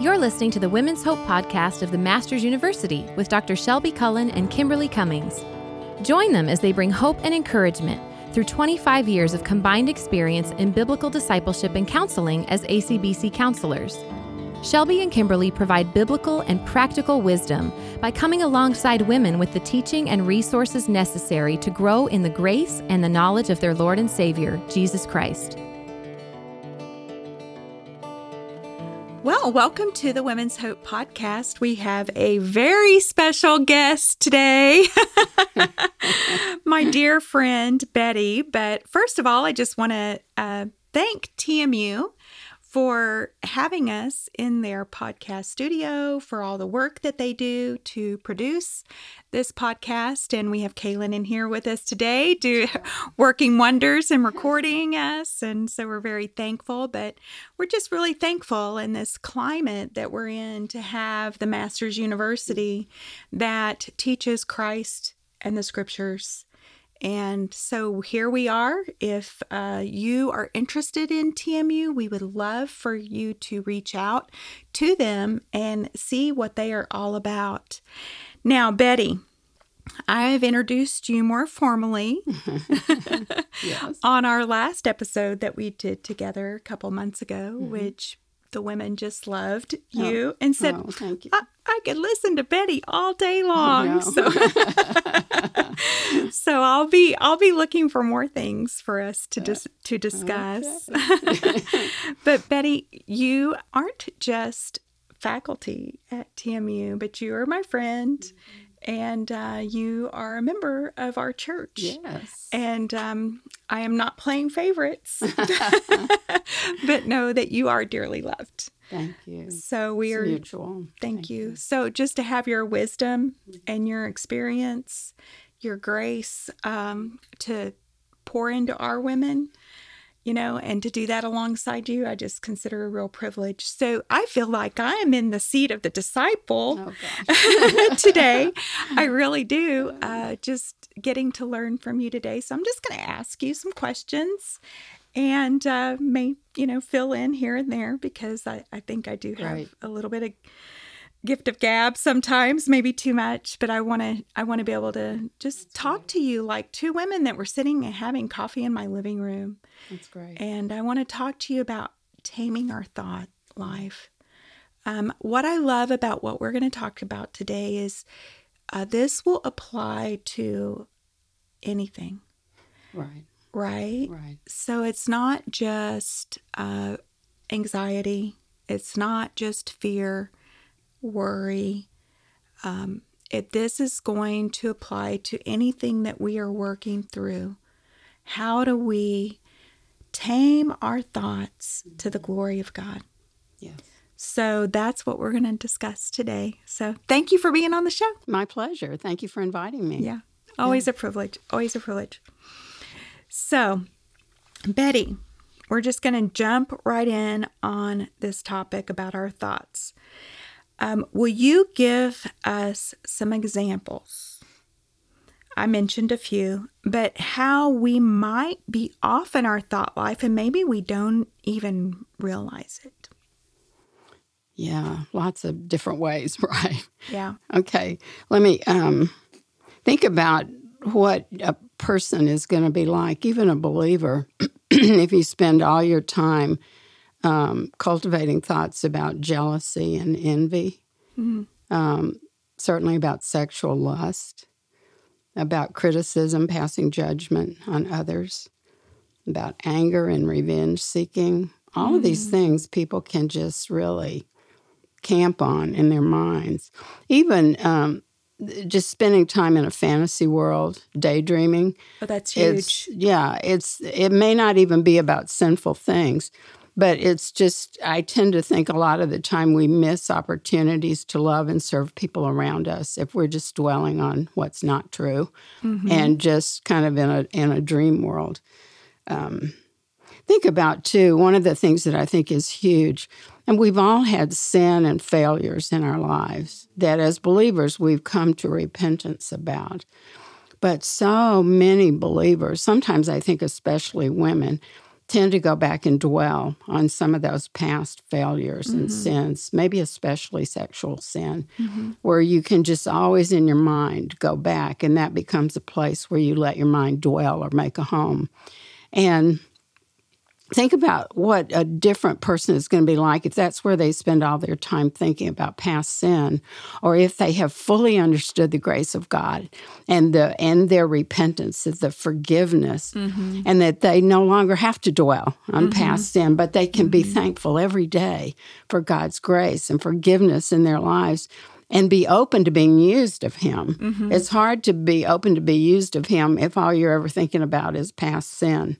You're listening to the Women's Hope podcast of the Master's University with Dr. Shelbi Cullen and Kimberly Cummings. Join them as they bring hope and encouragement through 25 years of combined experience in biblical discipleship and counseling as ACBC counselors. Shelby and Kimberly provide biblical and practical wisdom by coming alongside women with the teaching and resources necessary to grow in the grace and the knowledge of their Lord and Savior, Jesus Christ. Well, welcome to the Women's Hope podcast. We have a very special guest today, my dear friend Betty. But first of all, I just want to uh, thank TMU for having us in their podcast studio, for all the work that they do to produce this podcast. And we have Kaylin in here with us today, do working wonders and recording us. And so we're very thankful, but we're just really thankful in this climate that we're in to have the Master's University that teaches Christ and the scriptures and so here we are. If uh, you are interested in TMU, we would love for you to reach out to them and see what they are all about. Now, Betty, I have introduced you more formally yes. on our last episode that we did together a couple months ago, mm-hmm. which the women just loved you oh, and said, oh, thank you. I, I, could listen to Betty all day long. So, so I'll be I'll be looking for more things for us to dis- to discuss. Okay. but Betty, you aren't just faculty at TMU, but you are my friend. Mm-hmm and uh, you are a member of our church. Yes. And um, I am not playing favorites, but know that you are dearly loved. Thank you. So we it's are mutual. Thank, thank you. you. So just to have your wisdom and your experience, your grace um, to pour into our women you know, and to do that alongside you, I just consider a real privilege. So I feel like I am in the seat of the disciple oh, today. I really do. Uh, just getting to learn from you today. So I'm just going to ask you some questions and uh, may, you know, fill in here and there because I, I think I do have right. a little bit of gift of gab sometimes maybe too much but i want to i want to be able to just talk to you like two women that were sitting and having coffee in my living room. That's great. And i want to talk to you about taming our thought life. Um, what i love about what we're going to talk about today is uh, this will apply to anything. Right. Right? Right. So it's not just uh, anxiety. It's not just fear worry. Um, if this is going to apply to anything that we are working through, how do we tame our thoughts to the glory of God? Yes. So that's what we're going to discuss today. So thank you for being on the show. My pleasure. Thank you for inviting me. Yeah. Always yeah. a privilege. Always a privilege. So, Betty, we're just going to jump right in on this topic about our thoughts. Um, will you give us some examples? I mentioned a few, but how we might be off in our thought life and maybe we don't even realize it. Yeah, lots of different ways, right? Yeah. Okay, let me um, think about what a person is going to be like, even a believer, if you spend all your time um, cultivating thoughts about jealousy and envy, mm-hmm. um, certainly about sexual lust, about criticism, passing judgment on others, about anger and revenge seeking. All mm-hmm. of these mm. things people can just really camp on in their minds. Even um, just spending time in a fantasy world, daydreaming. Oh, that's huge. It's, yeah, it's it may not even be about sinful things, but it's just, I tend to think a lot of the time we miss opportunities to love and serve people around us if we're just dwelling on what's not true mm-hmm. and just kind of in a, in a dream world. Um, think about, too, one of the things that I think is huge, and we've all had sin and failures in our lives that as believers we've come to repentance about. But so many believers, sometimes I think especially women, tend to go back and dwell on some of those past failures mm-hmm. and sins, maybe especially sexual sin, mm-hmm. where you can just always in your mind go back, and that becomes a place where you let your mind dwell or make a home. And think about what a different person is going to be like if that's where they spend all their time thinking about past sin or if they have fully understood the grace of God and the and their repentance is the forgiveness mm-hmm. and that they no longer have to dwell on mm-hmm. past sin but they can mm-hmm. be thankful every day for God's grace and forgiveness in their lives and be open to being used of him. Mm-hmm. It's hard to be open to be used of him if all you're ever thinking about is past sin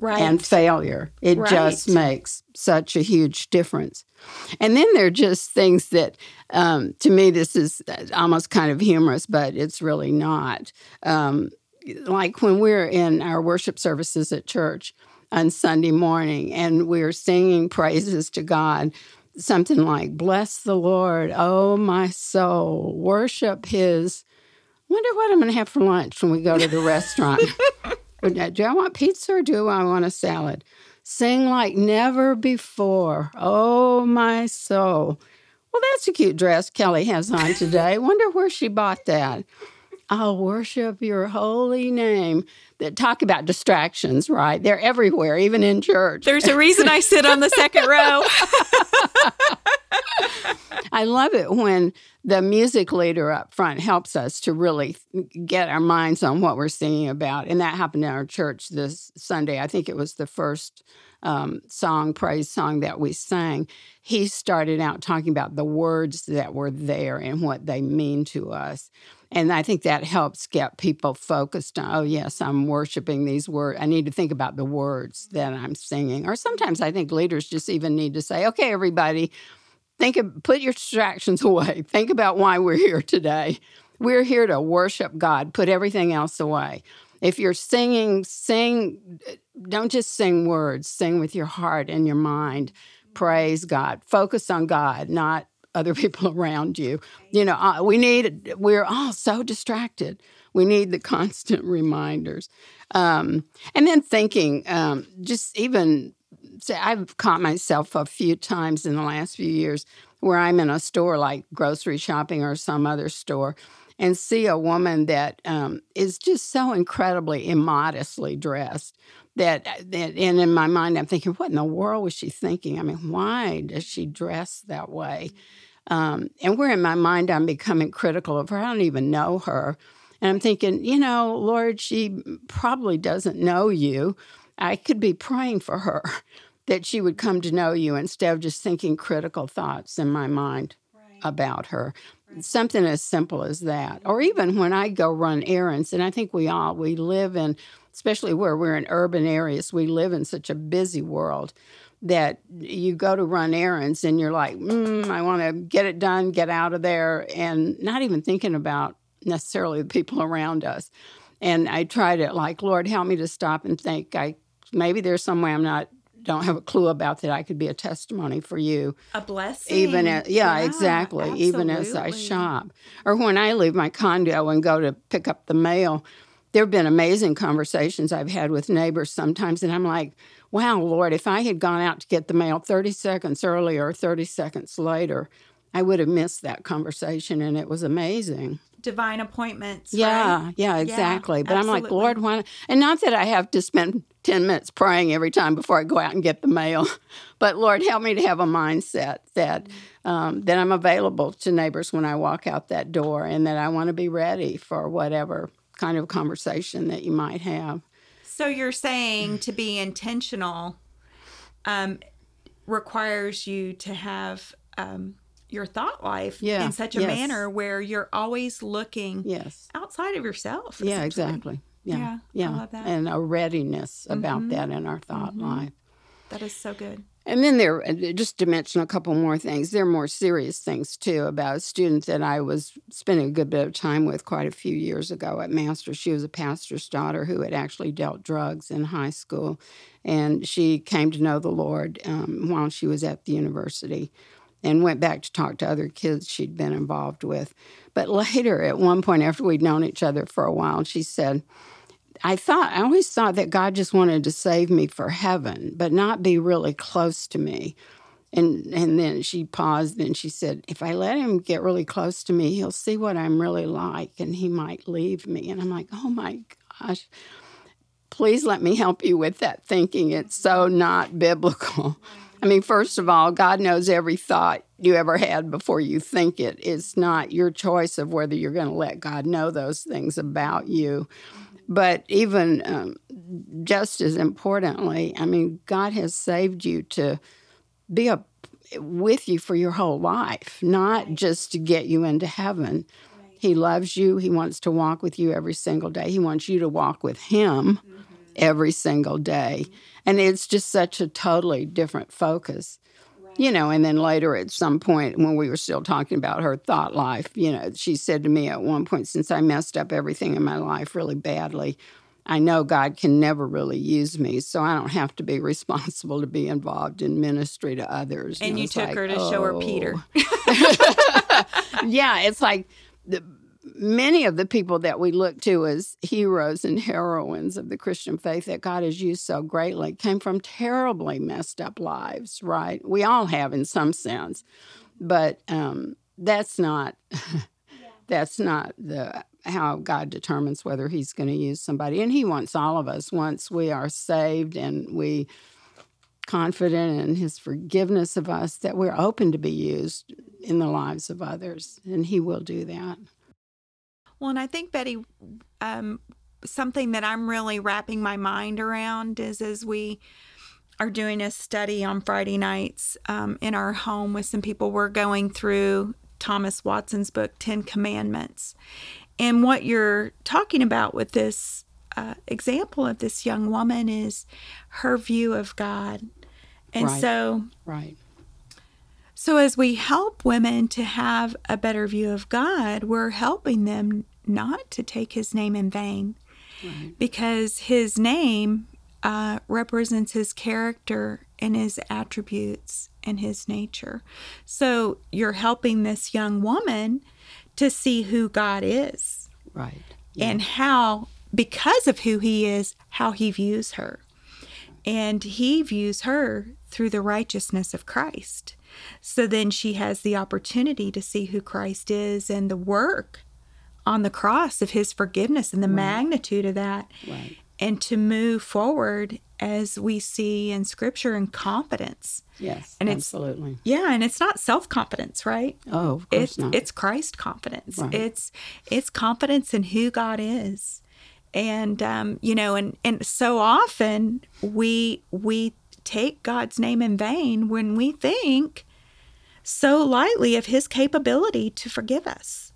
right. and failure. It right. just makes such a huge difference. And then there are just things that, um, to me, this is almost kind of humorous, but it's really not. Um, like when we're in our worship services at church on Sunday morning and we're singing praises to God, something like, Bless the Lord, oh my soul, worship His. Wonder what I'm going to have for lunch when we go to the restaurant. Oh, do I want pizza or do I want a salad? Sing like never before. Oh, my soul. Well, that's a cute dress Kelly has on today. Wonder where she bought that. I'll worship your holy name. That talk about distractions, right? They're everywhere, even in church. There's a reason I sit on the second row. I love it when the music leader up front helps us to really get our minds on what we're singing about. And that happened in our church this Sunday. I think it was the first um, song, praise song that we sang. He started out talking about the words that were there and what they mean to us. And I think that helps get people focused on, oh, yes, I'm worshiping these words. I need to think about the words that I'm singing. Or sometimes I think leaders just even need to say, okay, everybody, think of, put your distractions away. Think about why we're here today. We're here to worship God. Put everything else away. If you're singing, sing, don't just sing words, sing with your heart and your mind. Praise God. Focus on God, not other people around you. You know, uh, we need, we're all so distracted. We need the constant reminders. Um, and then thinking, um, just even say I've caught myself a few times in the last few years where I'm in a store like grocery shopping or some other store and see a woman that um, is just so incredibly immodestly dressed that, that and in my mind I'm thinking, what in the world was she thinking? I mean, why does she dress that way? Um, and where in my mind I'm becoming critical of her. I don't even know her. And I'm thinking, you know, Lord, she probably doesn't know you. I could be praying for her that she would come to know you instead of just thinking critical thoughts in my mind right. about her. Something as simple as that. Or even when I go run errands, and I think we all, we live in, especially where we're in urban areas, we live in such a busy world that you go to run errands and you're like, mm, I want to get it done, get out of there, and not even thinking about necessarily the people around us. And I tried it like, Lord, help me to stop and think. I maybe there's some way I'm not don't have a clue about that I could be a testimony for you. A blessing. Even as, yeah, yeah exactly. Absolutely. Even as I shop. Or when I leave my condo and go to pick up the mail, there have been amazing conversations I've had with neighbors sometimes, and I'm like, wow, Lord, if I had gone out to get the mail 30 seconds earlier or 30 seconds later, I would have missed that conversation, and it was amazing divine appointments. Yeah, right? yeah, exactly. Yeah, but absolutely. I'm like, Lord, why? And not that I have to spend 10 minutes praying every time before I go out and get the mail, but Lord, help me to have a mindset that um, that I'm available to neighbors when I walk out that door, and that I want to be ready for whatever kind of conversation that you might have. So you're saying to be intentional um, requires you to have um, your thought life yeah, in such a yes. manner where you're always looking yes. outside of yourself. Yeah, exactly. Yeah, yeah, yeah. I love that. And a readiness about mm-hmm. that in our thought mm-hmm. life. That is so good. And then there, uh, just to mention a couple more things, there are more serious things too about a student that I was spending a good bit of time with quite a few years ago at Master's. She was a pastor's daughter who had actually dealt drugs in high school, and she came to know the Lord um, while she was at the university and went back to talk to other kids she'd been involved with. But later, at one point, after we'd known each other for a while, she said, I thought I always thought that God just wanted to save me for heaven, but not be really close to me. And and then she paused and she said, "If I let him get really close to me, he'll see what I'm really like and he might leave me." And I'm like, "Oh my gosh. Please let me help you with that thinking. It's so not biblical." I mean, first of all, God knows every thought you ever had before you think it. It's not your choice of whether you're going to let God know those things about you. But even um, just as importantly, I mean, God has saved you to be a, with you for your whole life, not just to get you into heaven. He loves you. He wants to walk with you every single day. He wants you to walk with Him mm-hmm. every single day. And it's just such a totally different focus. You know, and then later at some point when we were still talking about her thought life, you know, she said to me at one point, since I messed up everything in my life really badly, I know God can never really use me, so I don't have to be responsible to be involved in ministry to others. And, and you took like, her to oh. show her Peter. Oh. yeah, it's like the, many of the people that we look to as heroes and heroines of the Christian faith that God has used so greatly came from terribly messed up lives, right? We all have in some sense, but um, that's not. that's not the how God determines whether He's going to use somebody. And He wants all of us once we are saved and we confident in His forgiveness of us that we're open to be used in the lives of others, and He will do that. Well, and I think Betty, um, something that I'm really wrapping my mind around is as we are doing a study on Friday nights um, in our home with some people, we're going through Thomas Watson's book, Ten Commandments. And what you're talking about with this uh, example of this young woman is her view of God. And right. so, right. So, as we help women to have a better view of God, we're helping them not to take his name in vain right. because his name uh, represents his character and his attributes and his nature. So, you're helping this young woman to see who God is. Right. Yeah. And how, because of who he is, how he views her. And he views her through the righteousness of Christ. So then she has the opportunity to see who Christ is and the work on the cross of his forgiveness and the right. magnitude of that. Right. And to move forward as we see in scripture and confidence. Yes, and absolutely. It's, yeah, and it's not self confidence, right? Oh, of course it's, not. It's Christ confidence. Right. It's it's confidence in who God is, and um, you know, and and so often we we take God's name in vain when we think so lightly of His capability to forgive us.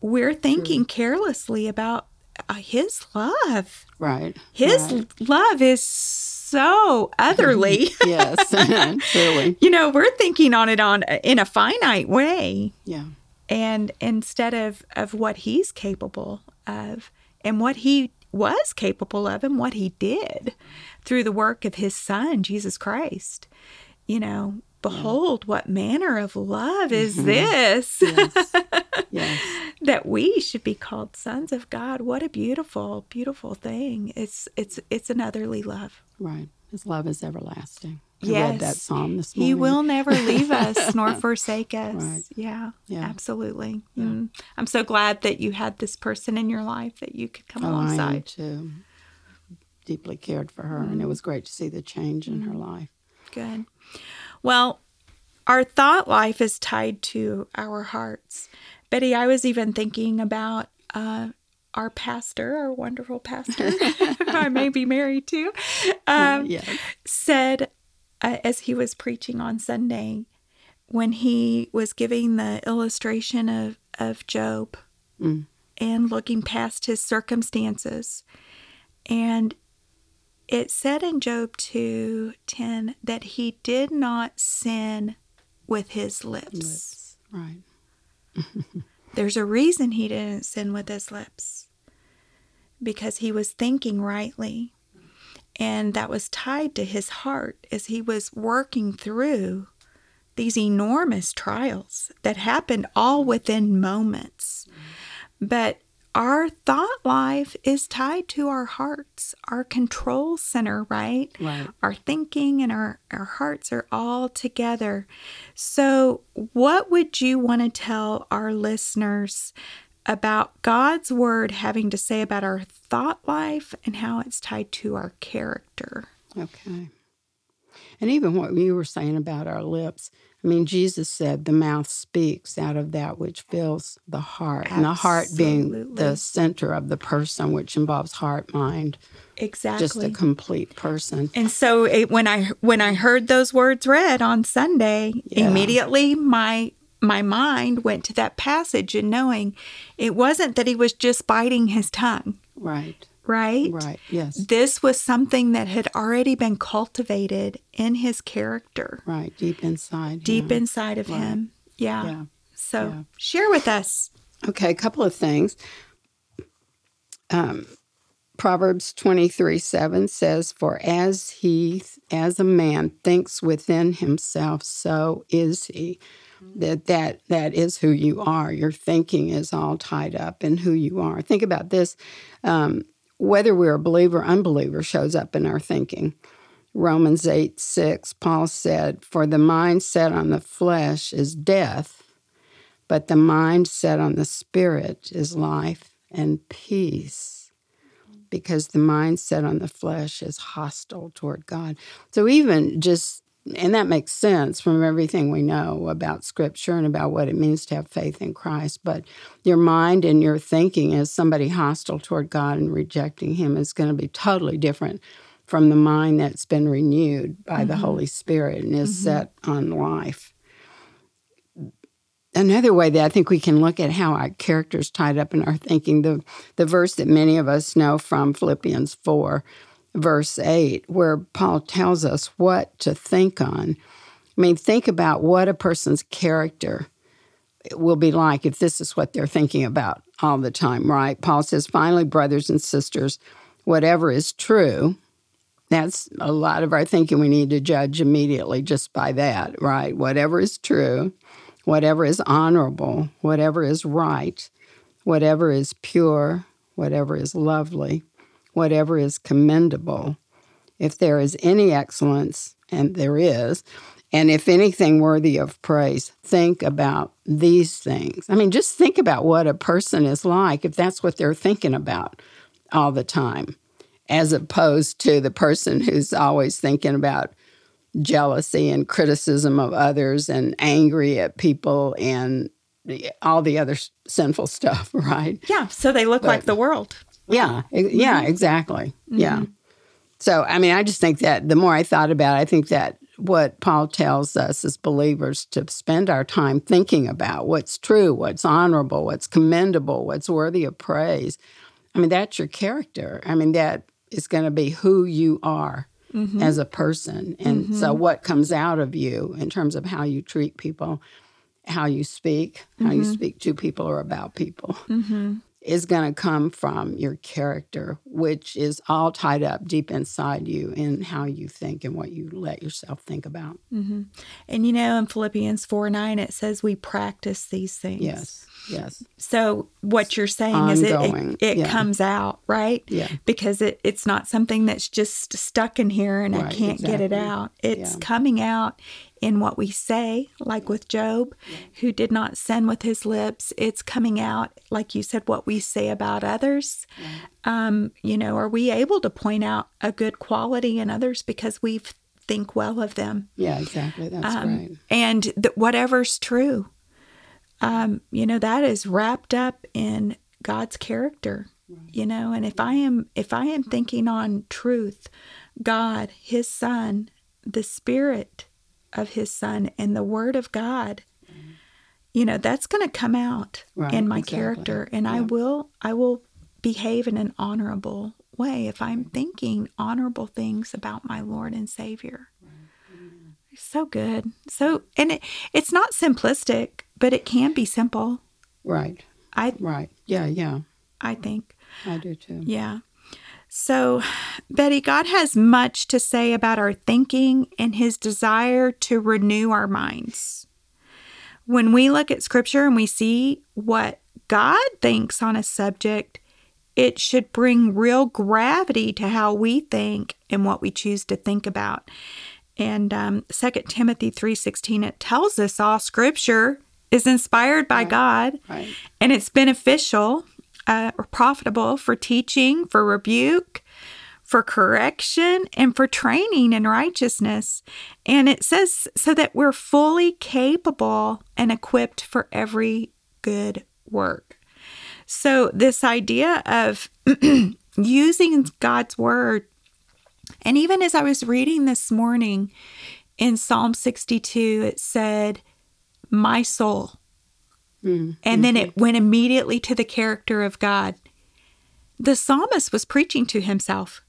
We're thinking True. carelessly about uh, his love. Right. His right. love is so otherly. yes, truly. You know, we're thinking on it on in a finite way. Yeah. And instead of of what he's capable of and what he was capable of and what he did through the work of his son Jesus Christ. You know, behold what manner of love is mm-hmm. this yes. yes. that we should be called sons of god what a beautiful beautiful thing it's it's it's an otherly love right his love is everlasting I yes. read that psalm this morning. He will never leave us nor forsake us. Right. Yeah, yeah, absolutely. Yeah. Mm. I'm so glad that you had this person in your life that you could come oh, alongside. I am too. Deeply cared for her, mm. and it was great to see the change in her mm. life. Good. Well, our thought life is tied to our hearts. Betty, I was even thinking about uh, our pastor, our wonderful pastor, I may be married to, um, yes. said uh, as he was preaching on Sunday, when he was giving the illustration of, of Job mm. and looking past his circumstances. And it said in Job 2 10 that he did not sin with his lips. lips. Right. There's a reason he didn't sin with his lips because he was thinking rightly. And that was tied to his heart as he was working through these enormous trials that happened all within moments. But our thought life is tied to our hearts, our control center, right? Right. Our thinking and our, our hearts are all together. So, what would you want to tell our listeners about God's word having to say about our thought life and how it's tied to our character? Okay. And even what you were saying about our lips, I mean, Jesus said the mouth speaks out of that which fills the heart, and the heart being the center of the person, which involves heart, mind, Exactly. just a complete person. And so it, when I when I heard those words read on Sunday, Yeah. immediately my my mind went to that passage and knowing it wasn't that he was just biting his tongue, Right, right? right, yes, This was something that had already been cultivated in his character, right, deep inside. deep him. inside of him. Yeah. Yeah. So Yeah. share with us. Okay, a couple of things. Um, Proverbs 23 7 says, For as he, as a man thinks within himself, so is he. That, that that is who you are. Your thinking is all tied up in who you are. Think about this. Um, whether we're a believer or unbeliever shows up in our thinking. Romans 8 6, Paul said, For the mind set on the flesh is death, but the mind set on the spirit is life and peace because the mind set on the flesh is hostile toward God. So, even just, and that makes sense from everything we know about scripture and about what it means to have faith in Christ. But your mind and your thinking as somebody hostile toward God and rejecting Him is going to be totally different from the mind that's been renewed by the mm-hmm. Holy Spirit and is mm-hmm. set on life another way that I think we can look at how our character's tied up in our thinking, the, the verse that many of us know from Philippians 4, verse 8, where Paul tells us what to think on. I mean, think about what a person's character will be like if this is what they're thinking about all the time, right? Paul says, finally, brothers and sisters, whatever is true, that's a lot of our thinking we need to judge immediately just by that, right? Whatever is true, whatever is honorable, whatever is right, whatever is pure, whatever is lovely, whatever is commendable, if there is any excellence, and there is, and if anything worthy of praise, think about these things. I mean, just think about what a person is like if that's what they're thinking about all the time, as opposed to the person who's always thinking about jealousy and criticism of others and angry at people and all the other sinful stuff, right? Yeah. So they look like the world. Yeah, e- yeah, mm-hmm. exactly. Mm-hmm. Yeah. So, I mean, I just think that the more I thought about it, I think that what Paul tells us as believers to spend our time thinking about what's true, what's honorable, what's commendable, what's worthy of praise. I mean, that's your character. I mean, that is going to be who you are mm-hmm. as a person. And so, what comes out of you in terms of how you treat people, how you speak, how you speak to people or about people is going to come from your character, which is all tied up deep inside you in how you think and what you let yourself think about. Mm-hmm. And you know, in Philippians 4 9, it says we practice these things. Yes, yes, So what you're saying is it, it, it yeah. comes out, right? Yeah. Because it, it's not something that's just stuck in here and I can't get it out. It's Yeah. coming out in what we say, like with Job, who did not sin with his lips. It's coming out, like you said, what we say about others. Um, you know, are we able to point out a good quality in others because we think well of them? yeah, exactly. That's um, right. and th- whatever's true um, you know that is wrapped up in god's character you know and if i am if i am thinking on truth god his son the spirit of his son and the word of god you know that's going to come out Right, in my exactly. character and i will i will behave in an honorable way if i'm thinking honorable things about my lord and savior so good. So, and it, it's not simplistic, but it can be simple. Right, I right. Yeah, yeah. I think. I do too. Yeah. So, Betty, God has much to say about our thinking and his desire to renew our minds. When we look at scripture and we see what God thinks on a subject, it should bring real gravity to how we think and what we choose to think about. And um, 2 Timothy 3.16, it tells us all scripture is inspired by Right. God Right. and it's beneficial uh, profitable for teaching, for rebuke, for correction, and for training in righteousness. And it says so that we're fully capable and equipped for every good work. So, this idea of using God's word, and even as I was reading this morning in Psalm 62, it said, My soul. Mm. And then it went immediately to the character of God. The psalmist was preaching to himself.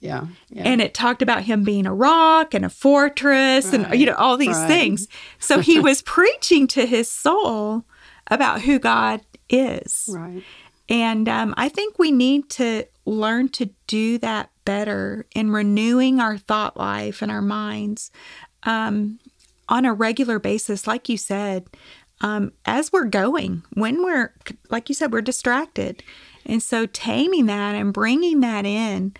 Yeah. Yeah. And it talked about him being a rock and a fortress and, you know, all these right. things. So he was preaching to his soul about who God is. right. And um, I think we need to learn to do that better in renewing our thought life and our minds um, on a regular basis, like you said, um, as we're going, when we're, like you said, we're distracted. And so taming that and bringing that in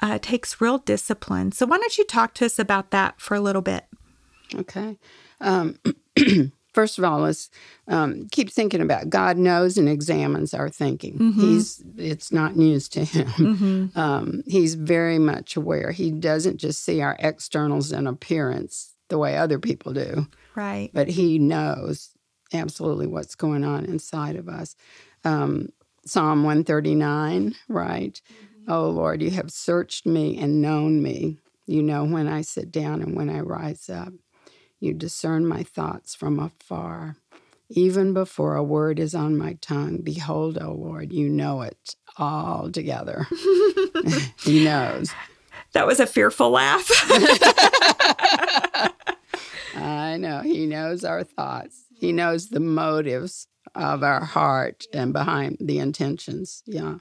uh, takes real discipline. So, why don't you talk to us about that for a little bit? Okay. Um, first of all, let's um, keep thinking about God knows and examines our thinking. He's it's not news to him. Um, he's very much aware. He doesn't just see our externals and appearance the way other people do, Right. but he knows absolutely what's going on inside of us. Um, Psalm 139, right? Oh Lord, you have searched me and known me. You know when I sit down and when I rise up. You discern my thoughts from afar. Even before a word is on my tongue, behold, O Lord, you know it all together. he knows. That was a fearful laugh. I know. He knows our thoughts. He knows the motives of our heart and behind the intentions. Yeah.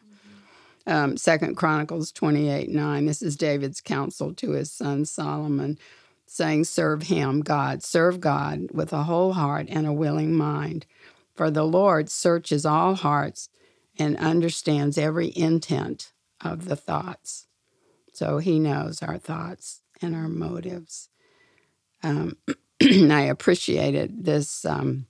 Um, Second Chronicles 28 9. This is David's counsel to his son Solomon, saying, Serve him, God, serve God with a whole heart and a willing mind. For the Lord searches all hearts and understands every intent of the thoughts. So he knows our thoughts and our motives. Um, I appreciated this um,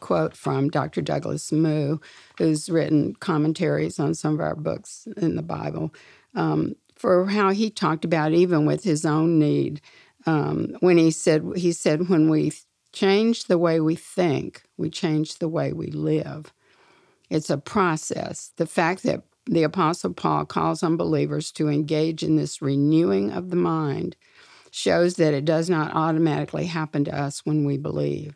quote from Dr. Douglas Moo, who's written commentaries on some of our books in the Bible, um, for how he talked about even with his own need. Um, when he said, he said, when we change the way we think, we change the way we live. It's a process. The fact that the Apostle Paul calls on believers to engage in this renewing of the mind shows that it does not automatically happen to us when we believe.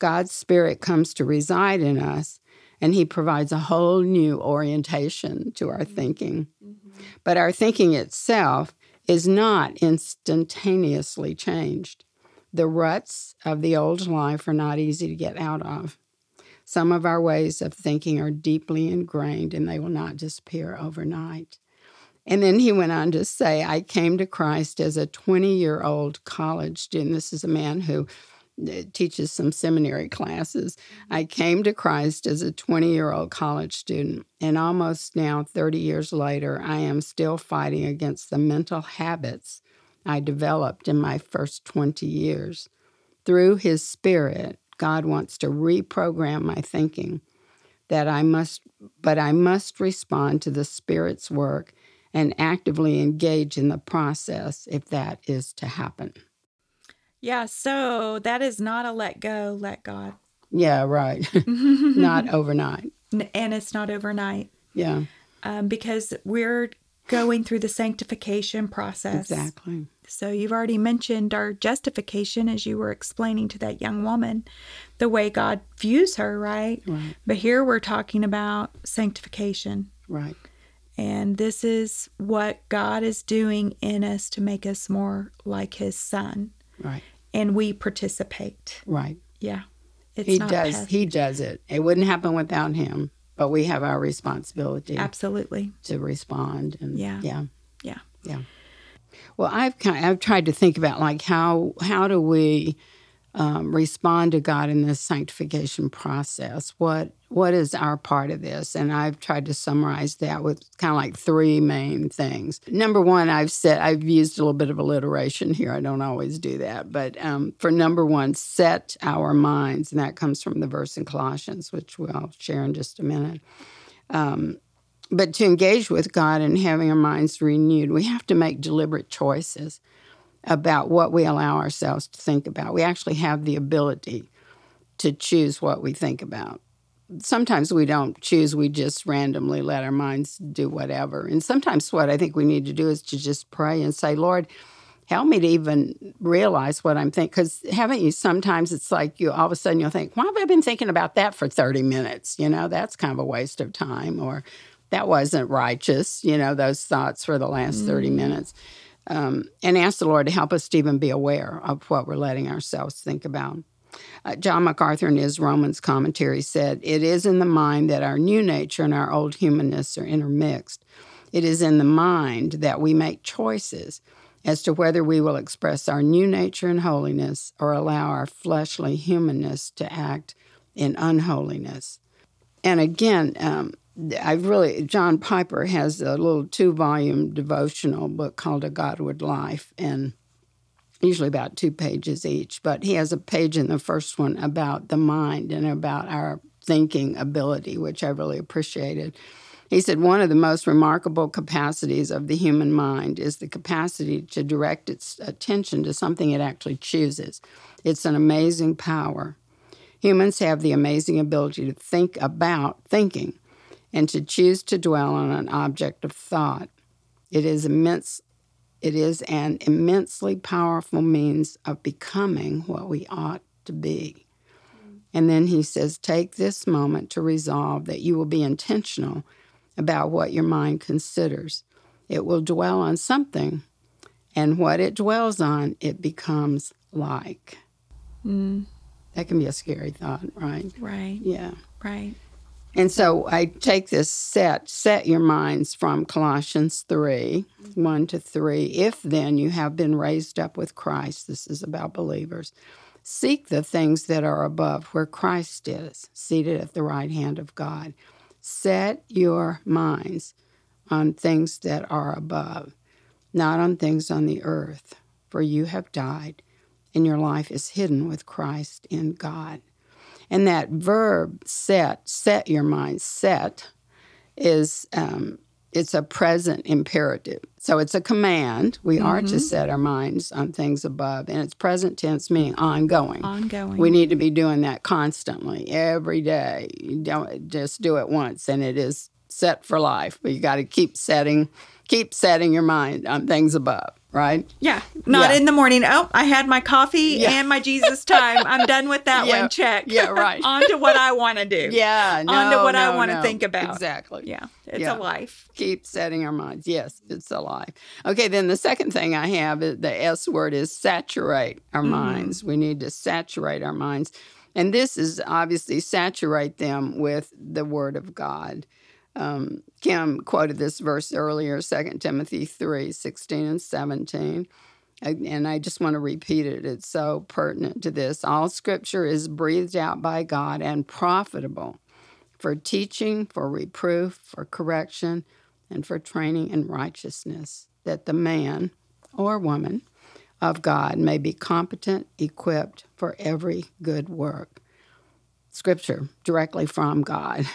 God's Spirit comes to reside in us, and He provides a whole new orientation to our mm-hmm. thinking. Mm-hmm. But our thinking itself is not instantaneously changed. The ruts of the old life are not easy to get out of. Some of our ways of thinking are deeply ingrained and they will not disappear overnight. And then he went on to say, I came to Christ as a 20 year old college student. This is a man who uh, teaches some seminary classes. I came to Christ as a 20 year old college student. And almost now, 30 years later, I am still fighting against the mental habits I developed in my first 20 years. Through his spirit, God wants to reprogram my thinking that I must but I must respond to the spirit's work and actively engage in the process if that is to happen. yeah. So that is not a let go, let God. Yeah, right. Not overnight. And it's not overnight Yeah, um, because we're going through the sanctification process. exactly. So you've already mentioned our justification as you were explaining to that young woman the way God views her, right? Right. But here we're talking about sanctification. Right. And this is what God is doing in us to make us more like his son. Right. And we participate. Right. Yeah. It's he does passive. he does it. It wouldn't happen without him, but we have our responsibility Absolutely. to respond and Yeah. yeah. Yeah. Yeah. Well, I've kind of, I've tried to think about like how how do we um, respond to God in this sanctification process? What what is our part of this? And I've tried to summarize that with kind of like three main things. Number one, I've said I've used a little bit of alliteration here. I don't always do that, but um, for number one, set our minds, and that comes from the verse in Colossians, which we'll share in just a minute. Um, but to engage with God and having our minds renewed, we have to make deliberate choices about what we allow ourselves to think about. We actually have the ability to choose what we think about. Sometimes we don't choose, we just randomly let our minds do whatever. And sometimes what I think we need to do is to just pray and say, Lord, help me to even realize what I'm thinking. Because haven't you sometimes it's like you all of a sudden you'll think, why have I been thinking about that for 30 minutes? You know, that's kind of a waste of time. Or that wasn't righteous, you know, those thoughts for the last 30 mm. minutes um, and ask the Lord to help us to even be aware of what we're letting ourselves think about. Uh, John MacArthur, in his Romans commentary, said, It is in the mind that our new nature and our old humanness are intermixed. It is in the mind that we make choices as to whether we will express our new nature in holiness or allow our fleshly humanness to act in unholiness. And again, um, I've really, John Piper has a little two volume devotional book called A Godward Life, and usually about two pages each. But he has a page in the first one about the mind and about our thinking ability, which I really appreciated. He said one of the most remarkable capacities of the human mind is the capacity to direct its attention to something it actually chooses. It's an amazing power. Humans have the amazing ability to think about thinking and to choose to dwell on an object of thought. It is immense it is an immensely powerful means of becoming what we ought to be. And then he says, take this moment to resolve that you will be intentional about what your mind considers. It will dwell on something, and what it dwells on, it becomes like. Mm. That can be a scary thought, right? Right. Yeah. Right. And so I take this set, set your minds from Colossians 3 1 to 3. If then you have been raised up with Christ, this is about believers, seek the things that are above where Christ is, seated at the right hand of God. Set your minds on things that are above, not on things on the earth, for you have died, and your life is hidden with Christ in God. And that verb set, set your mind, set, is um, it's a present imperative. So it's a command. We mm-hmm. are to mm-hmm. set our minds on things above, and it's present tense, meaning ongoing. Ongoing. We need to be doing that constantly, every day. You don't just do it once, and it is set for life. But you got to keep setting, keep setting your mind on things above right? Yeah. Not yeah. in the morning. Oh, I had my coffee yeah. and my Jesus time. I'm done with that yeah. one. Check. Yeah, right. On to what I want to do. Yeah. No, On to what no, I want to no. think about. Exactly. Yeah. It's a life. Keep setting our minds. Yes, it's a life. Okay, then the second thing I have is the S word is saturate our mm. minds. We need to saturate our minds. And this is obviously saturate them with the word of God. Um, Kim quoted this verse earlier, 2 Timothy 3 16 and 17. And I just want to repeat it. It's so pertinent to this. All scripture is breathed out by God and profitable for teaching, for reproof, for correction, and for training in righteousness, that the man or woman of God may be competent, equipped for every good work. Scripture directly from God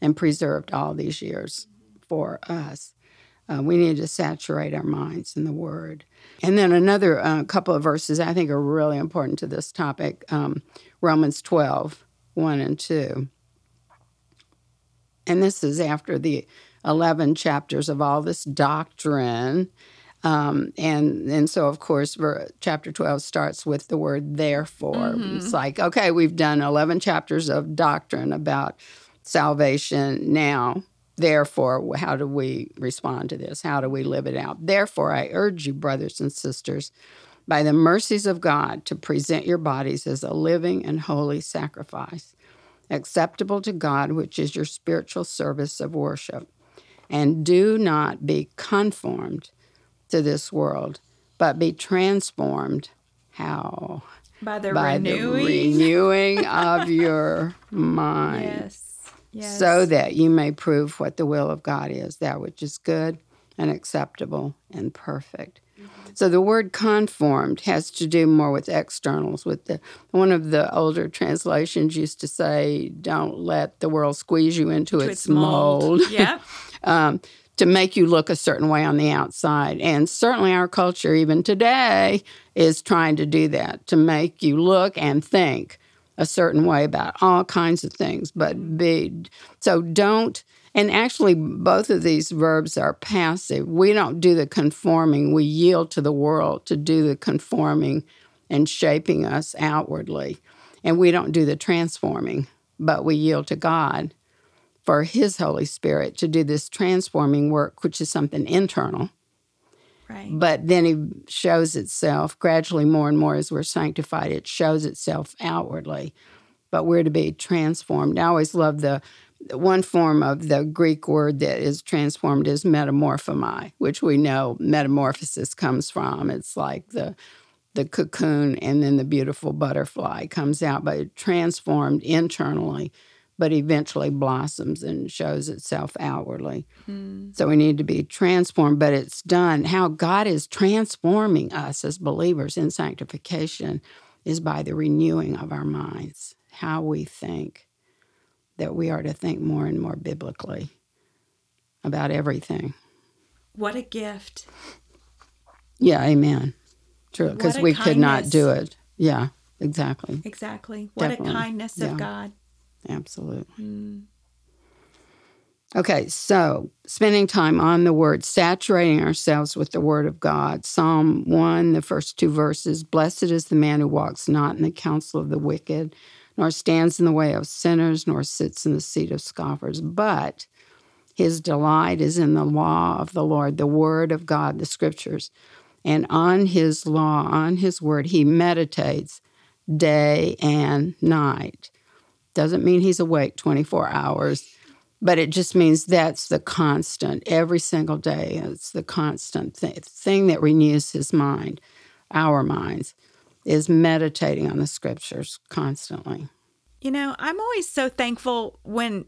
and preserved all these years for us. Uh, we need to saturate our minds in the Word. And then another uh, couple of verses I think are really important to this topic um, Romans 12, 1 and 2. And this is after the 11 chapters of all this doctrine. Um, and and so of course chapter 12 starts with the word therefore mm-hmm. it's like okay we've done 11 chapters of doctrine about salvation now. Therefore, how do we respond to this? How do we live it out? Therefore, I urge you, brothers and sisters, by the mercies of God, to present your bodies as a living and holy sacrifice, acceptable to God, which is your spiritual service of worship. And do not be conformed to this world, but be transformed. How? By the by the renewing. renewing of your mind. yes. Yes. so that you may prove what the will of God is, that which is good and acceptable and perfect. So the word conformed has to do more with externals. With the one of the older translations used to say, "Don't let the world squeeze you into To its, mold." Yep. um, to make you look a certain way on the outside. And certainly our culture, even today, is trying to do that to make you look and think a certain way about all kinds of things. But be so don't. And actually, both of these verbs are passive. We don't do the conforming, we yield to the world to do the conforming and shaping us outwardly. And we don't do the transforming, but we yield to God for His Holy Spirit to do this transforming work, which is something internal. Right. But then it shows itself gradually more and more as we're sanctified, it shows itself outwardly. But we're to be transformed. I always love the one form of the Greek word that is transformed is metamorphomai, which we know metamorphosis comes from. It's like the the cocoon and then the beautiful butterfly comes out, but transformed internally, but eventually blossoms and shows itself outwardly. Hmm. So we need to be transformed, but it's done. How God is transforming us as believers in sanctification is by the renewing of our minds, how we think, that we are to think more and more biblically about everything. What a gift. Yeah, amen. True, because we could not do it. Yeah, exactly. Exactly. What Definitely. a kindness Yeah. of God. Absolutely. Mm. Okay, so spending time on the word, saturating ourselves with the word of God. Psalm 1, the first two verses Blessed is the man who walks not in the counsel of the wicked, nor stands in the way of sinners, nor sits in the seat of scoffers, but his delight is in the law of the Lord, the word of God, the scriptures. And on his law, on his word, he meditates day and night. Doesn't mean he's awake 24 hours, but it just means that's the constant every single day. It's the constant th- thing that renews his mind, our minds, is meditating on the scriptures constantly. You know, I'm always so thankful when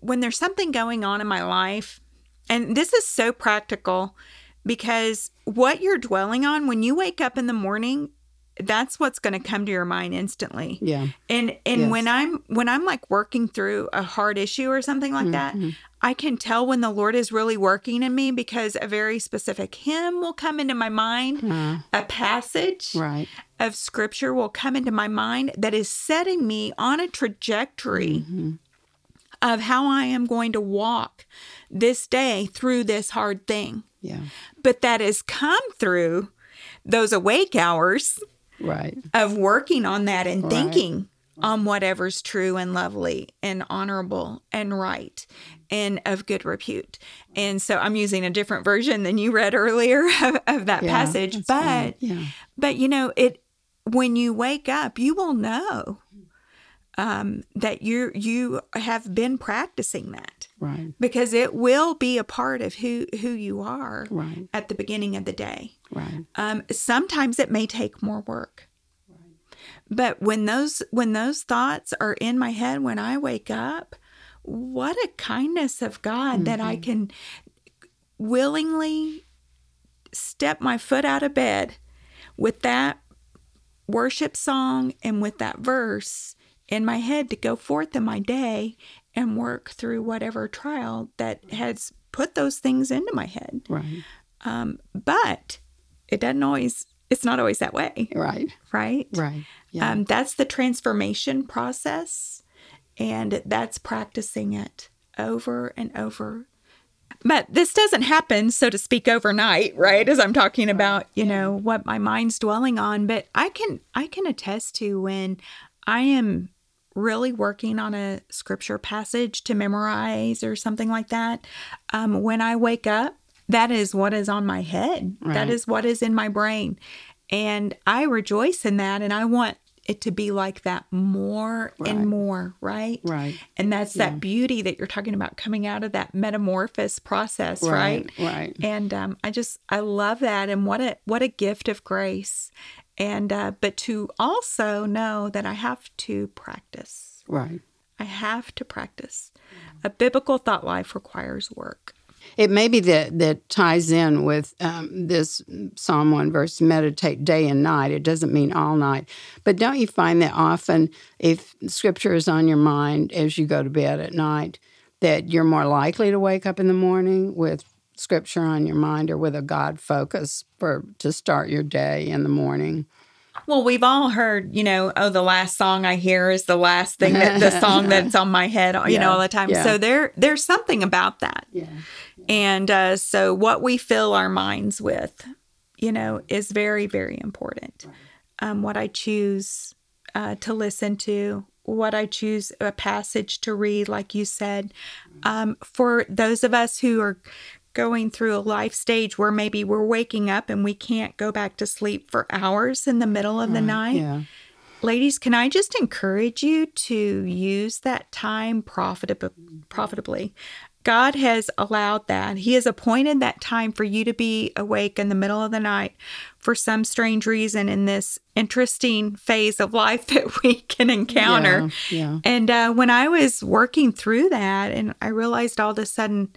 when there's something going on in my life. And this is so practical because what you're dwelling on when you wake up in the morning, that's what's going to come to your mind instantly. Yeah. And and Yes. when I'm when I'm like working through a hard issue or something like that, Mm-hmm. I can tell when the Lord is really working in me because a very specific hymn will come into my mind, Uh, a passage right. of scripture will come into my mind that is setting me on a trajectory of how I am going to walk this day through this hard thing. Yeah. But that has come through those awake hours Right. of working on that and Right. thinking on whatever's true and lovely and honorable and right and of good repute. And so I'm using a different version than you read earlier of, of that Yeah, passage, but yeah. but you know, it when you wake up, you will know um, that you you have been practicing that Right. because it will be a part of who who you are Right. at the beginning of the day. Right. Um, sometimes it may take more work, Right. but when those when those thoughts are in my head when I wake up, what a kindness of God that I can willingly step my foot out of bed with that worship song and with that verse in my head to go forth in my day and work through whatever trial that has put those things into my head. Right. Um, but it doesn't always, it's not always that way, Right. right? Right. Yeah. Um, that's the transformation process, and that's practicing it over and over. But this doesn't happen, so to speak, overnight, right? As I'm talking about, you know, what my mind's dwelling on. But I can I can attest to when I am really working on a scripture passage to memorize or something like that. Um, when I wake up, that is what is on my head. That Right. is what is in my brain. And I rejoice in that and I want it to be like that more Right. and more, right? right. And that's that beauty that you're talking about coming out of that metamorphosis process, right? Right. Right. And um, I just I love that, and what a what a gift of grace, and uh, but to also know that I have to practice. Right. I have to practice. A biblical thought life requires work. It may be that that ties in with um, this Psalm one verse: meditate day and night. It doesn't mean all night, but don't you find that often, if Scripture is on your mind as you go to bed at night, that you're more likely to wake up in the morning with Scripture on your mind or with a God focus for to start your day in the morning. Well, we've all heard, you know, oh, the last song I hear is the last thing that the song that's on my head, you Yeah, know, all the time. yeah. So there, there's something about that. Yeah. And uh, so, what we fill our minds with, you know, is very, very important. Um, what I choose uh, to listen to, what I choose a passage to read, like you said. Um, for those of us who are going through a life stage where maybe we're waking up and we can't go back to sleep for hours in the middle of the night, Yeah. ladies, can I just encourage you to use that time profitab- profitably? God has allowed that. He has appointed that time for you to be awake in the middle of the night for some strange reason in this interesting phase of life that we can encounter. Yeah, yeah. And uh, when I was working through that, and I realized all of a sudden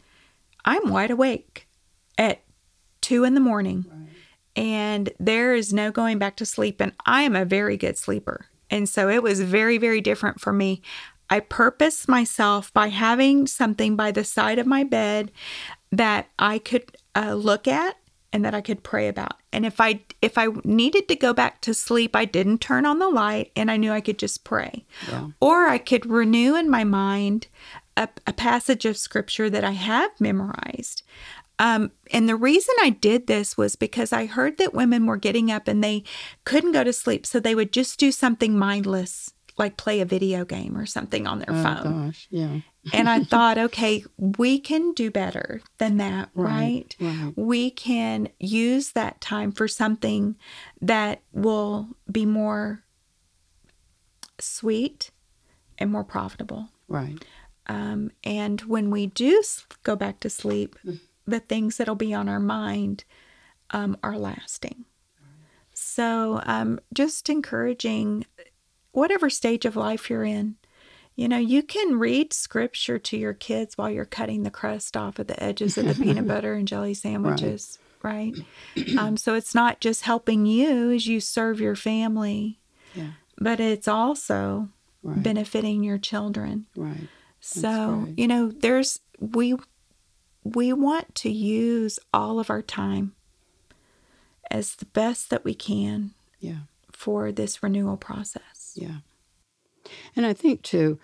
I'm wide awake at two in the morning and there is no going back to sleep. And I am a very good sleeper. And so it was very, very different for me. I purpose myself by having something by the side of my bed that I could uh, look at and that I could pray about. And if I if I needed to go back to sleep, I didn't turn on the light and I knew I could just pray. Or I could renew in my mind a, a passage of scripture that I have memorized. Um, and the reason I did this was because I heard that women were getting up and they couldn't go to sleep, so they would just do something mindless, like play a video game or something on their Oh phone. gosh. Yeah. And I thought, okay, we can do better than that, right? right. We can use that time for something that will be more sweet and more profitable. Right. Um, and when we do go back to sleep, the things that'll be on our mind um, are lasting. So, um, just encouraging whatever stage of life you're in, you know, you can read scripture to your kids while you're cutting the crust off of the edges of the peanut butter and jelly sandwiches, right? Um, so, it's not just helping you as you serve your family, Yeah. but it's also Right. benefiting your children. Right. So, you know, there's we we want to use all of our time as the best that we can Yeah. for this renewal process. Yeah. And I think too,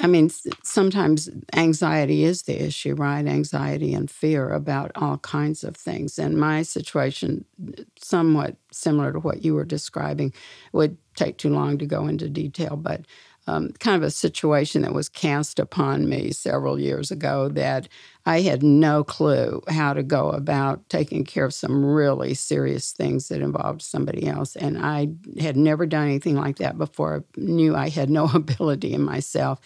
I mean, sometimes anxiety is the issue, right? Anxiety and fear about all kinds of things. And my situation, somewhat similar to what you were describing, would take too long to go into detail, but um, kind of a situation that was cast upon me several years ago that I had no clue how to go about taking care of some really serious things that involved somebody else. And I had never done anything like that before, knew I had no ability in myself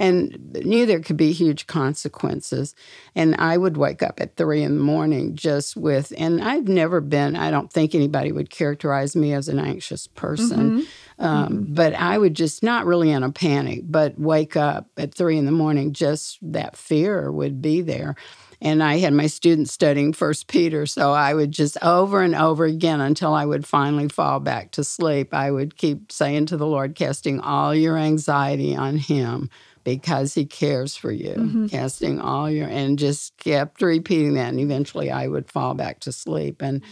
and knew there could be huge consequences. And I would wake up at three in the morning just with, and I've never been, I don't think anybody would characterize me as an anxious person, um, but I would just not really in a panic, but wake up at three in the morning, just that fear would be there. And I had my students studying First Peter, so I would just over and over again until I would finally fall back to sleep. I would keep saying to the Lord, casting all your anxiety on Him because He cares for you, mm-hmm. casting all your, and just kept repeating that. And eventually I would fall back to sleep. And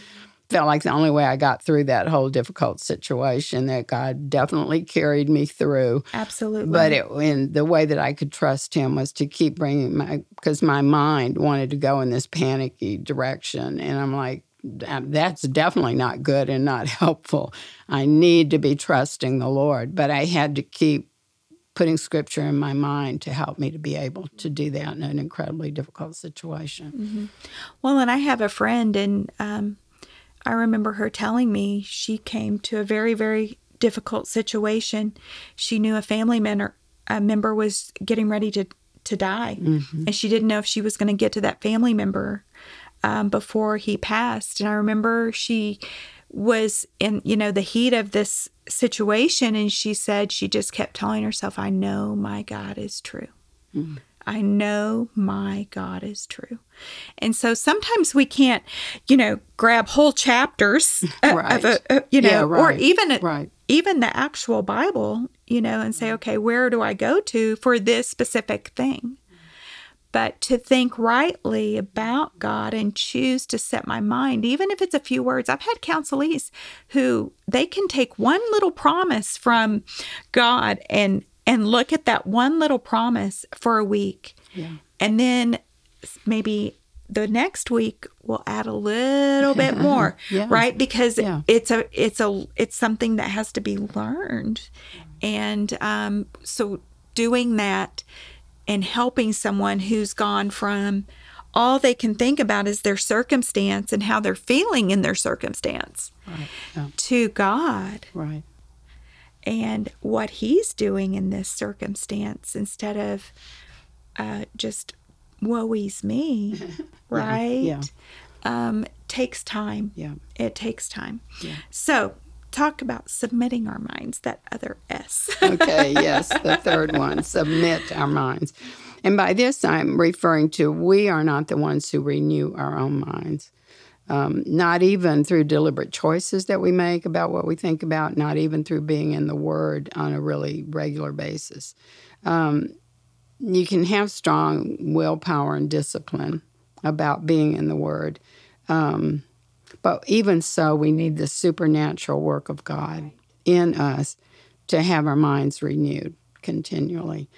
felt like the only way I got through that whole difficult situation that God definitely carried me through. Absolutely. But it, and the way that I could trust him was to keep bringing my, because my mind wanted to go in this panicky direction. And I'm like, that's definitely not good and not helpful. I need to be trusting the Lord. But I had to keep putting scripture in my mind to help me to be able to do that in an incredibly difficult situation. Well, and I have a friend, and um, I remember her telling me she came to a very, very difficult situation. She knew a family member, a member was getting ready to, to die, and she didn't know if she was going to get to that family member um, before he passed. And I remember she was in, you know, the heat of this situation. And she said she just kept telling herself, I know my God is true. Mm-hmm. I know my God is true. And so sometimes we can't, you know, grab whole chapters right. of a, a you know, yeah, right. or even right. even the actual Bible, you know, and say, okay, where do I go to for this specific thing? But to think rightly about God and choose to set my mind, even if it's a few words. I've had counselees who they can take one little promise from God and and look at that one little promise for a week. Yeah. And then maybe the next week we'll add a little bit more, yeah. right? Because yeah. it's a it's a it's something that has to be learned. And um, so doing that and helping someone who's gone from all they can think about is their circumstance and how they're feeling in their circumstance right. yeah. to God. Right and what he's doing in this circumstance instead of uh, just woe's me, right? Yeah. Um, takes time. Yeah. It takes time. Yeah. So talk about submitting our minds, that other S. okay, yes, the third one, submit our minds. And by this, I'm referring to we are not the ones who renew our own minds um, not even through deliberate choices that we make about what we think about, not even through being in the Word on a really regular basis. Um, you can have strong willpower and discipline about being in the Word. Um, but even so, we need the supernatural work of God in us to have our minds renewed continually.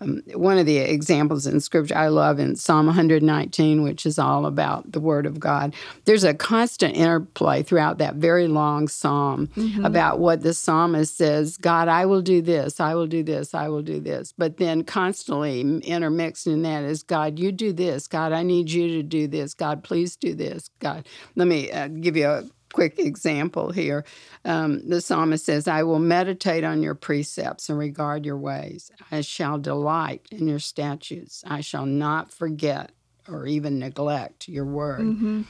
Um, one of the examples in scripture I love in Psalm 119, which is all about the Word of God. There's a constant interplay throughout that very long psalm mm-hmm. about what the psalmist says God, I will do this, I will do this, I will do this. But then constantly intermixed in that is God, you do this. God, I need you to do this. God, please do this. God, let me uh, give you a quick example here. Um, the psalmist says, I will meditate on your precepts and regard your ways. I shall delight in your statutes. I shall not forget or even neglect your word. Mm-hmm.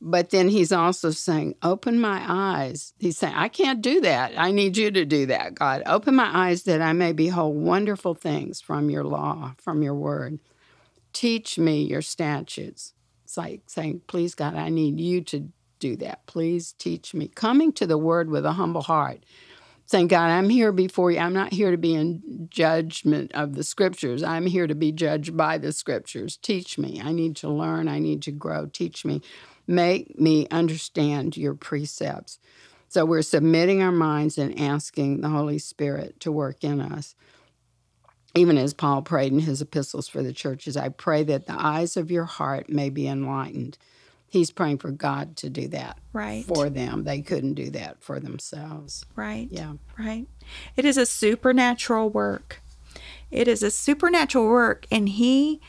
But then he's also saying, Open my eyes. He's saying, I can't do that. I need you to do that, God. Open my eyes that I may behold wonderful things from your law, from your word. Teach me your statutes. It's like saying, Please, God, I need you to do that. Please teach me. Coming to the word with a humble heart, saying, God, I'm here before you. I'm not here to be in judgment of the scriptures. I'm here to be judged by the scriptures. Teach me. I need to learn. I need to grow. Teach me. Make me understand your precepts. So we're submitting our minds and asking the Holy Spirit to work in us. Even as Paul prayed in his epistles for the churches, I pray that the eyes of your heart may be enlightened he's praying for God to do that right for them. They couldn't do that for themselves. Right. Yeah. Right. It is a supernatural work. It is a supernatural work and he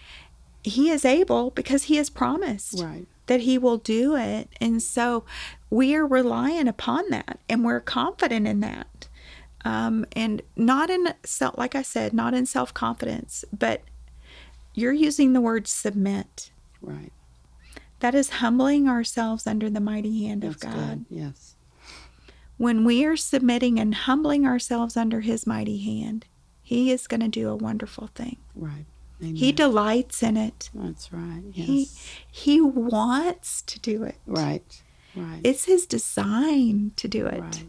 he is able because he has promised right. that he will do it. And so we are relying upon that and we're confident in that. Um, and not in self, like I said, not in self confidence, but you're using the word submit. Right. That is humbling ourselves under the mighty hand That's of God. Good. Yes. When we are submitting and humbling ourselves under his mighty hand, he is going to do a wonderful thing. Right. Amen. He delights in it. That's right. Yes. He he wants to do it. Right. Right. It's his design to do it. Right.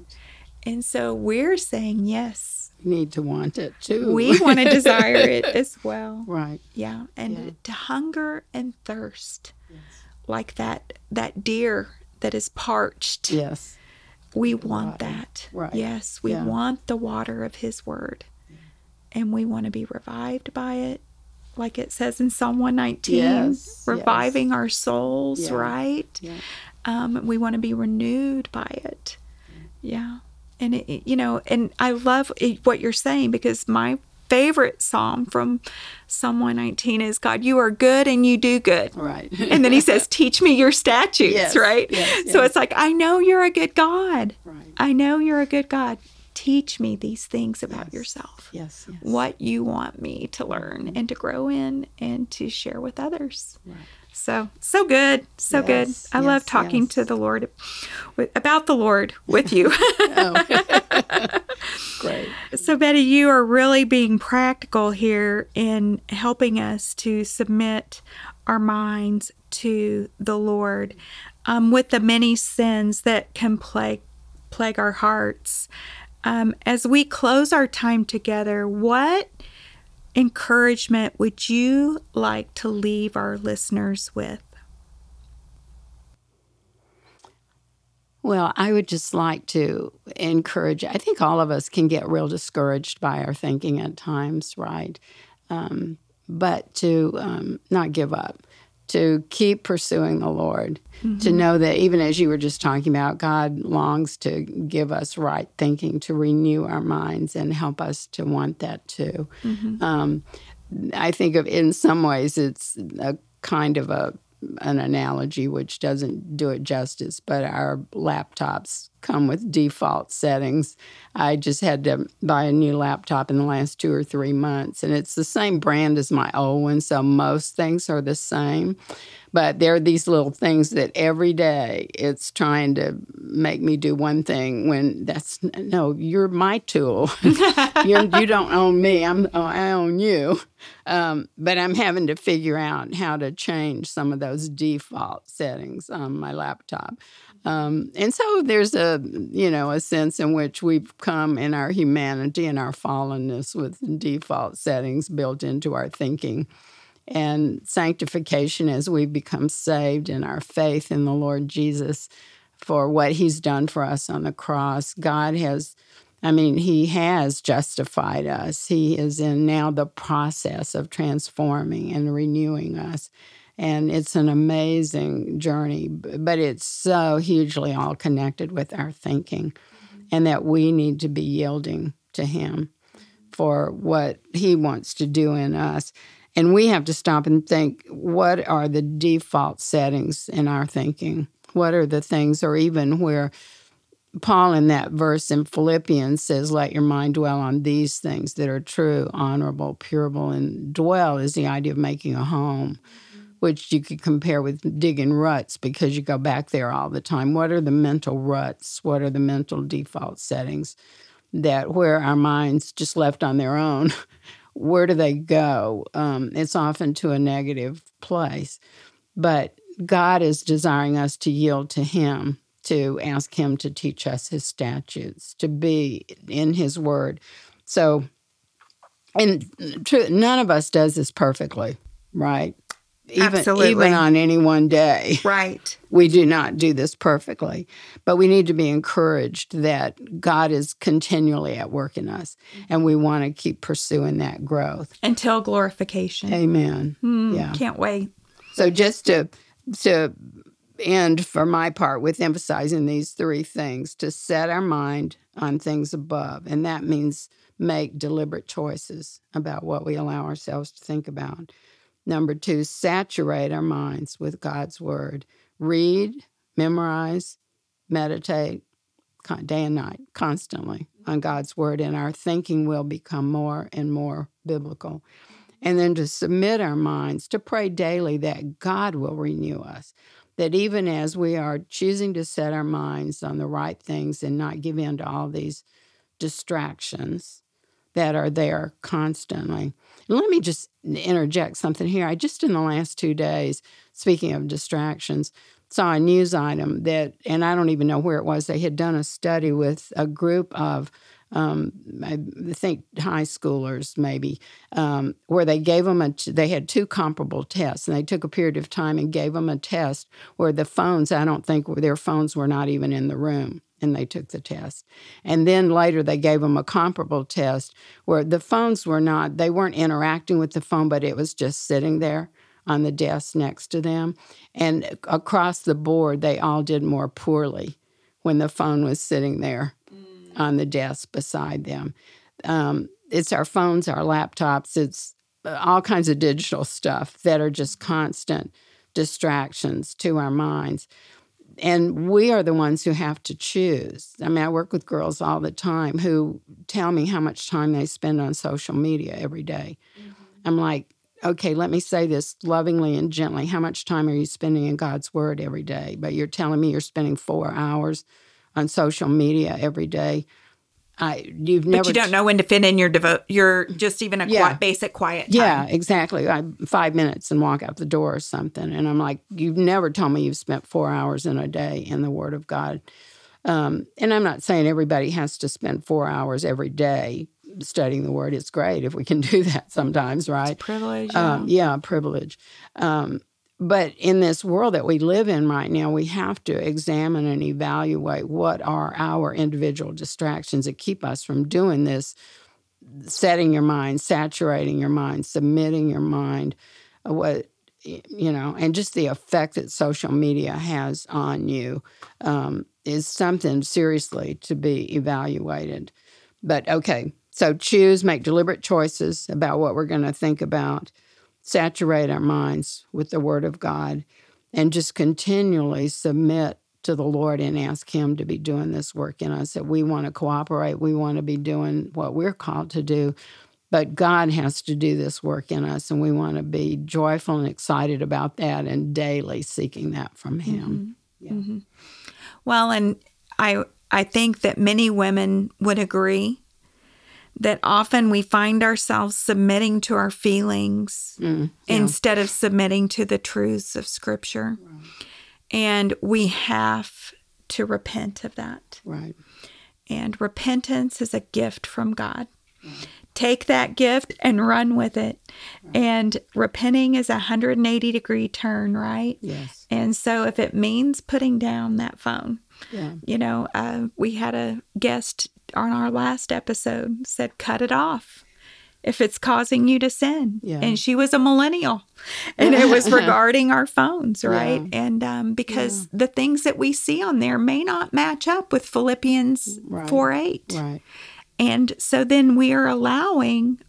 And so we're saying yes. We need to want it too. We want to desire it as well. Right. Yeah. And yeah. to hunger and thirst. Yes like that that deer that is parched. Yes. We want that. Right. Yes, we yeah. want the water of his word. And we want to be revived by it. Like it says in Psalm 119, yes. reviving yes. our souls, yeah. right? Um, we want to be renewed by it. Yeah. And, it, you know, and I love what you're saying because my favorite psalm from Psalm 119 is God, you are good and you do good. Right. and then he says, Teach me your statutes, yes, right? Yes, so it's like, I know you're a good God. Right. I know you're a good God. Teach me these things about yes. yourself. Yes, What you want me to learn mm-hmm. and to grow in and to share with others. Right. So, so good. So Yes, good. I love talking yes. to the Lord with, about the Lord with you. Great. so, Betty, you are really being practical here in helping us to submit our minds to the Lord um, with the many sins that can plague, plague our hearts. Um, as we close our time together, what encouragement would you like to leave our listeners with? Well, I would just like to encourage. I think all of us can get real discouraged by our thinking at times, right? Um, but to um, not give up, to keep pursuing the Lord, to know that even as you were just talking about, God longs to give us right thinking, to renew our minds and help us to want that too. Um, I think of in some ways it's a kind of a an analogy which doesn't do it justice, but our laptops come with default settings. I just had to buy a new laptop in the last two or three months, and it's the same brand as my old one, so most things are the same. But there are these little things that every day it's trying to make me do one thing when that's no, you're my tool. you're, you don't own me. I'm I own you. Um, but I'm having to figure out how to change some of those default settings on my laptop. Um, and so there's a you know a sense in which we've come in our humanity and our fallenness with default settings built into our thinking and sanctification as we become saved in our faith in the Lord Jesus for what he's done for us on the cross. God has, I mean, he has justified us. He is in now the process of transforming and renewing us. And it's an amazing journey, but it's so hugely all connected with our thinking, mm-hmm. and that we need to be yielding to him mm-hmm. for what he wants to do in us. And we have to stop and think what are the default settings in our thinking? What are the things, or even where Paul in that verse in Philippians says, Let your mind dwell on these things that are true, honorable, purable. And dwell is the idea of making a home, which you could compare with digging ruts because you go back there all the time. What are the mental ruts? What are the mental default settings that where our minds just left on their own? where do they go? Um, it's often to a negative place. But God is desiring us to yield to Him, to ask Him to teach us His statutes, to be in His Word. So, and true, none of us does this perfectly, right? Even, Absolutely. even on any one day Right. we do not do this perfectly, but we need to be encouraged that God is continually at work in us, and we want to keep pursuing that growth. Until glorification. Amen. Hmm, Yeah. Can't wait. So just to to end for my part with emphasizing these three things: to set our mind on things above, and that means make deliberate choices about what we allow ourselves to think about. Number two, saturate our minds with God's word. Read, memorize, meditate day and night, constantly on mm-hmm. God's word, and our thinking will become more and more biblical. And then to submit our minds, to pray daily that God will renew us. That even as we are choosing to set our minds on the right things and not give in to all these distractions that are there constantly. Let me just interject something here. I just in the last two days, speaking of distractions, saw a news item that, and I don't even know where it was, they had done a study with a group of um, I think high schoolers maybe, um, where they gave them a, they had two comparable tests, and they took a period of time and gave them a test where the phones, I don't think their phones were not even in the room, and they took the test. And then later they gave them a comparable test where the phones were not, they weren't interacting with the phone, but it was just sitting there on the desk next to them. And across the board, they all did more poorly when the phone was sitting there on the desk beside them. Um, it's our phones, our laptops, it's uh, all kinds of digital stuff that are just constant distractions to our minds. And we are the ones who have to choose. I mean, I work with girls all the time who tell me how much time they spend on social media every day. Mm-hmm. I'm like, okay, let me say this lovingly and gently. How much time are you spending in God's Word every day? But you're telling me you're spending four hours on social media every day. I you've never But you don't know when to fit in your devote. Your just even a Yeah. qui- basic quiet time. Yeah, exactly. I five minutes and walk out the door or something, and I'm like, you've never told me you've spent four hours in a day in the Word of God. Um, and I'm not saying everybody has to spend four hours every day studying the Word. It's great if we can do that sometimes, right? privilege. Um, yeah, privilege. Um, but in this world that we live in right now, we have to examine and evaluate what are our individual distractions that keep us from doing this, setting your mind, saturating your mind, submitting your mind, uh, what you know, and just the effect that social media has on you um, is something seriously to be evaluated. But okay, so choose, make deliberate choices about what we're going to think about, saturate our minds with the Word of God, and just continually submit to the Lord and ask Him to be doing this work in us. That we want to cooperate, we want to be doing what we're called to do. But God has to do this work in us, and we want to be joyful and excited about that and daily seeking that from Him. Mm-hmm. Mm-hmm. Well, and I I think that many women would agree that often we find ourselves submitting to our feelings Mm, instead of submitting to the truths of scripture. And we have to repent of that. Right. And repentance is a gift from God. Take that gift and run with it. And repenting is a 180 degree turn, right? Yes. And so if it means putting down that phone, Yeah. you know, uh, we had a guest on our last episode said, cut it off if it's causing you to sin. Yeah. And she was a millennial. And it was regarding our phones, right? Yeah. And um, because the things that we see on there may not match up with Philippians Right. 4 8. Right. And so then we are allowing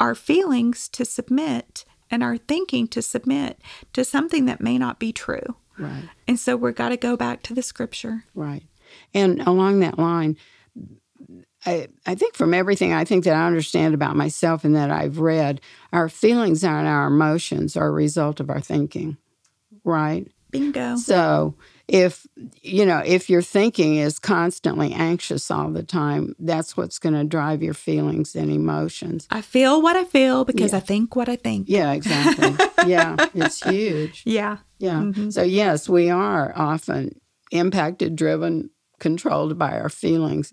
our feelings to submit and our thinking to submit to something that may not be true. Right. And so we're got to go back to the scripture. Right. And along that line, I, I think from everything I think that I understand about myself and that I've read, our feelings and our emotions are a result of our thinking. Right. Bingo. So if you know, if your thinking is constantly anxious all the time, that's what's going to drive your feelings and emotions. I feel what I feel because Yeah. I think what I think. Yeah, exactly. yeah, it's huge. Yeah. Yeah. So, yes, we are often impacted, driven, controlled by our feelings,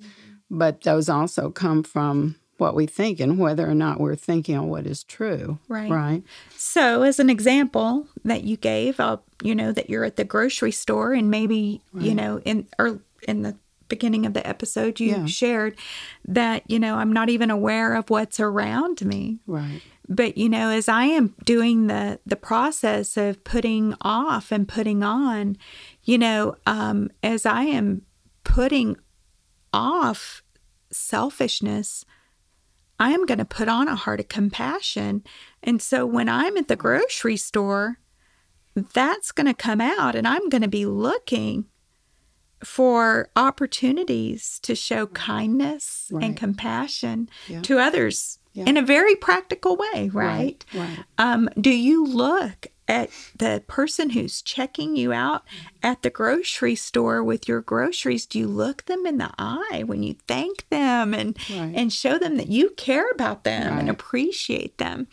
but those also come from what we think and whether or not we're thinking on what is true. Right. Right. So, as an example that you gave, uh, you know, that you're at the grocery store and maybe, you know, in or in the beginning of the episode, you Yeah. shared that, you know, I'm not even aware of what's around me. Right. But you know, as I am doing the the process of putting off and putting on, you know, um, as I am putting off selfishness, I am going to put on a heart of compassion. And so when I'm at the grocery store, that's going to come out, and I'm going to be looking for opportunities to show kindness Right. and compassion Yeah. to others Yeah. in a very practical way, right? Right. Um, do you look at the person who's checking you out at the grocery store with your groceries? Do you look them in the eye when you thank them and Right. and show them that you care about them and appreciate them?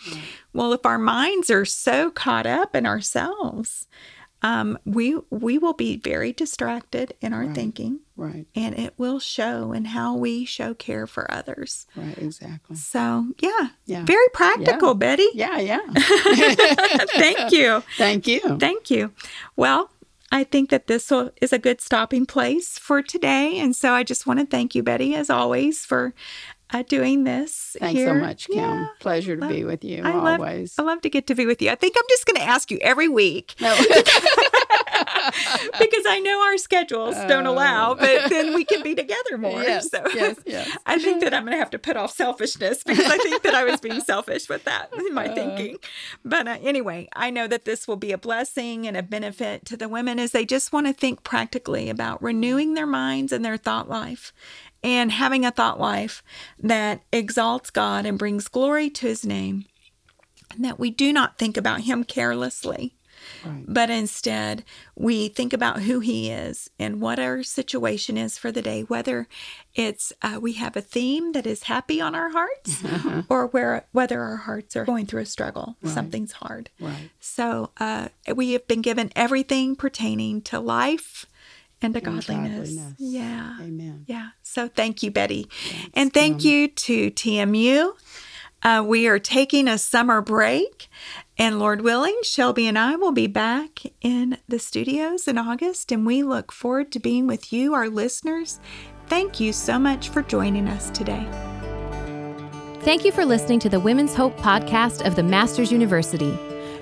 Well, if our minds are so caught up in ourselves, um, we we will be very distracted in our thinking, Right. and it will show in how we show care for others. Right. Exactly. So, yeah, Yeah. very practical, Betty. Yeah. Yeah. Thank you. Thank you. Thank you. Well, I think that this is a good stopping place for today. And so I just want to thank you, Betty, as always, for uh, doing this. Thanks so much, Kim. Yeah. Pleasure to be with you I love, always. I love to get to be with you. I think I'm just going to ask you every week No. because I know our schedules don't allow, but then we can be together more. Oh. Yes, so yes, yes. I think that I'm going to have to put off selfishness because I think that I was being selfish with that in my thinking. But uh, anyway, I know that this will be a blessing and a benefit to the women as they just want to think practically about renewing their minds and their thought life and having a thought life that exalts God and brings glory to his name. and that we do not think about him carelessly. Right. But instead, we think about who he is and what our situation is for the day, whether it's uh, we have a theme that is happy on our hearts or where, whether our hearts are going through a struggle, something's hard. Right. So uh, we have been given everything pertaining to life and to godliness. godliness. Yeah. Amen. Yeah. So thank you, Betty. and thank you to TMU. Uh, we are taking a summer break, and Lord willing, Shelbi and I will be back in the studios in August, and we look forward to being with you, our listeners. Thank you so much for joining us today. Thank you for listening to the Women's Hope podcast of the Master's University.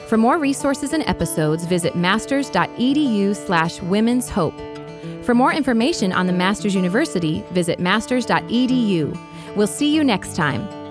For more resources and episodes, visit masters.edu slash women's hope. For more information on the Master's University, visit masters.edu. We'll see you next time.